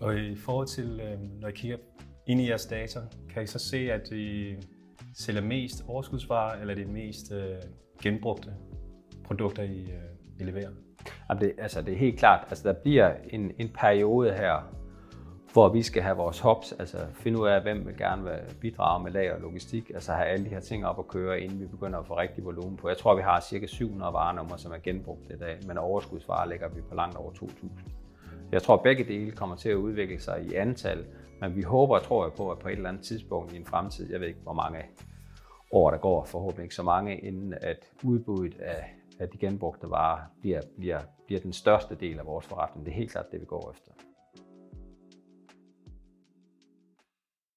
Og i forhold til, øh, når I kigger ind i jeres data, kan I så se, at I sælger mest overskudsvarer, eller det mest øh, genbrugte produkter, I, øh, I leverer? Jamen det, altså det er helt klart, altså der bliver en, en periode her, hvor vi skal have vores hops, altså finde ud af, hvem vil gerne vil bidrage med lager og logistik, altså have alle de her ting op at køre, inden vi begynder at få rigtig volumen på. Jeg tror, vi har cirka 700 varenummer, som er genbrugt i dag, men overskudsvarer ligger vi på langt over 2.000. Jeg tror, at begge dele kommer til at udvikle sig i antal, men vi håber og tror jeg på, at på et eller andet tidspunkt i en fremtid, jeg ved ikke, hvor mange år der går, forhåbentlig ikke så mange, inden at udbuddet af, af de genbrugte varer bliver, bliver, bliver den største del af vores forretning. Det er helt klart det, vi går efter.